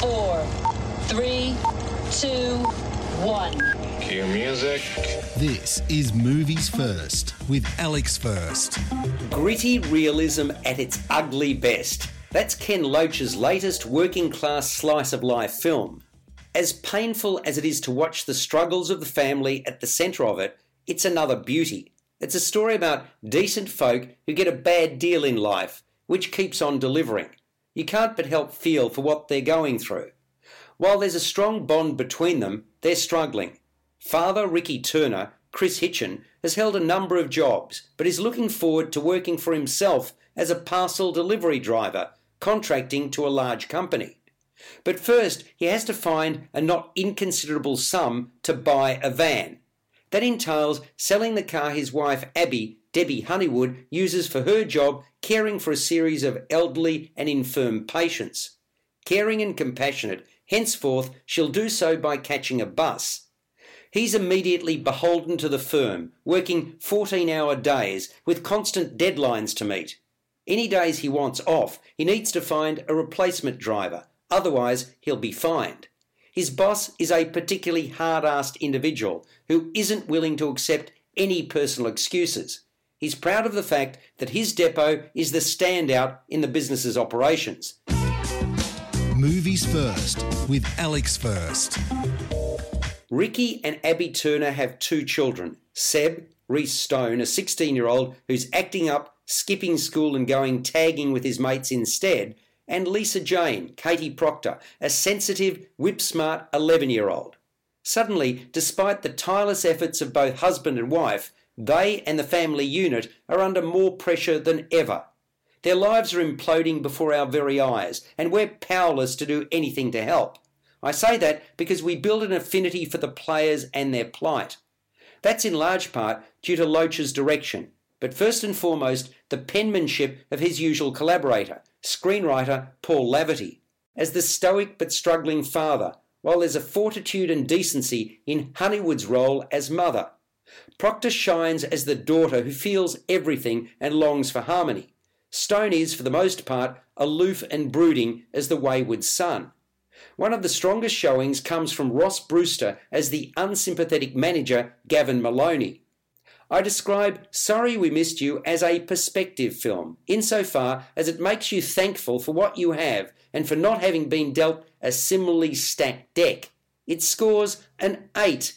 four, three, two, one. Cue music. This is Movies First with Alex First. Gritty realism at its ugly best. That's Ken Loach's latest working class slice of life film. As painful as it is to watch the struggles of the family at the centre of it, it's another beauty. It's a story about decent folk who get a bad deal in life, which keeps on delivering. You can't but help feel for what they're going through. While there's a strong bond between them, they're struggling. Father Ricky Turner, Kris Hitchen, has held a number of jobs, but is looking forward to working for himself as a parcel delivery driver, contracting to a large company. But first, he has to find a not inconsiderable sum to buy a van. That entails selling the car his wife Abby, Debbie Honeywood, uses for her job caring for a series of elderly and infirm patients. Caring and compassionate, henceforth she'll do so by catching a bus. He's immediately beholden to the firm, working 14 hour days with constant deadlines to meet. Any days he wants off, he needs to find a replacement driver, otherwise, he'll be fined. His boss is a particularly hard assed individual who isn't willing to accept any personal excuses. He's proud of the fact that his depot is the standout in the business's operations. Movies First with Alex First. Ricky and Abby Turner have two children Seb, Rhys Stone, a 16 year old who's acting up, skipping school, and going tagging with his mates instead, and Lisa Jane, Katie Proctor, a sensitive, whip smart 11 year old. Suddenly, despite the tireless efforts of both husband and wife, they and the family unit are under more pressure than ever. Their lives are imploding before our very eyes, and we're powerless to do anything to help. I say that because we build an affinity for the players and their plight. That's in large part due to Loach's direction, but first and foremost, the penmanship of his usual collaborator, screenwriter Paul Laverty. As the stoic but struggling father, while there's a fortitude and decency in Honeywood's role as mother. Proctor shines as the daughter who feels everything and longs for harmony. Stone is, for the most part, aloof and brooding as the wayward son. One of the strongest showings comes from Ross Brewster as the unsympathetic manager Gavin Maloney. I describe Sorry We Missed You as a perspective film, insofar as it makes you thankful for what you have and for not having been dealt a similarly stacked deck. It scores an 8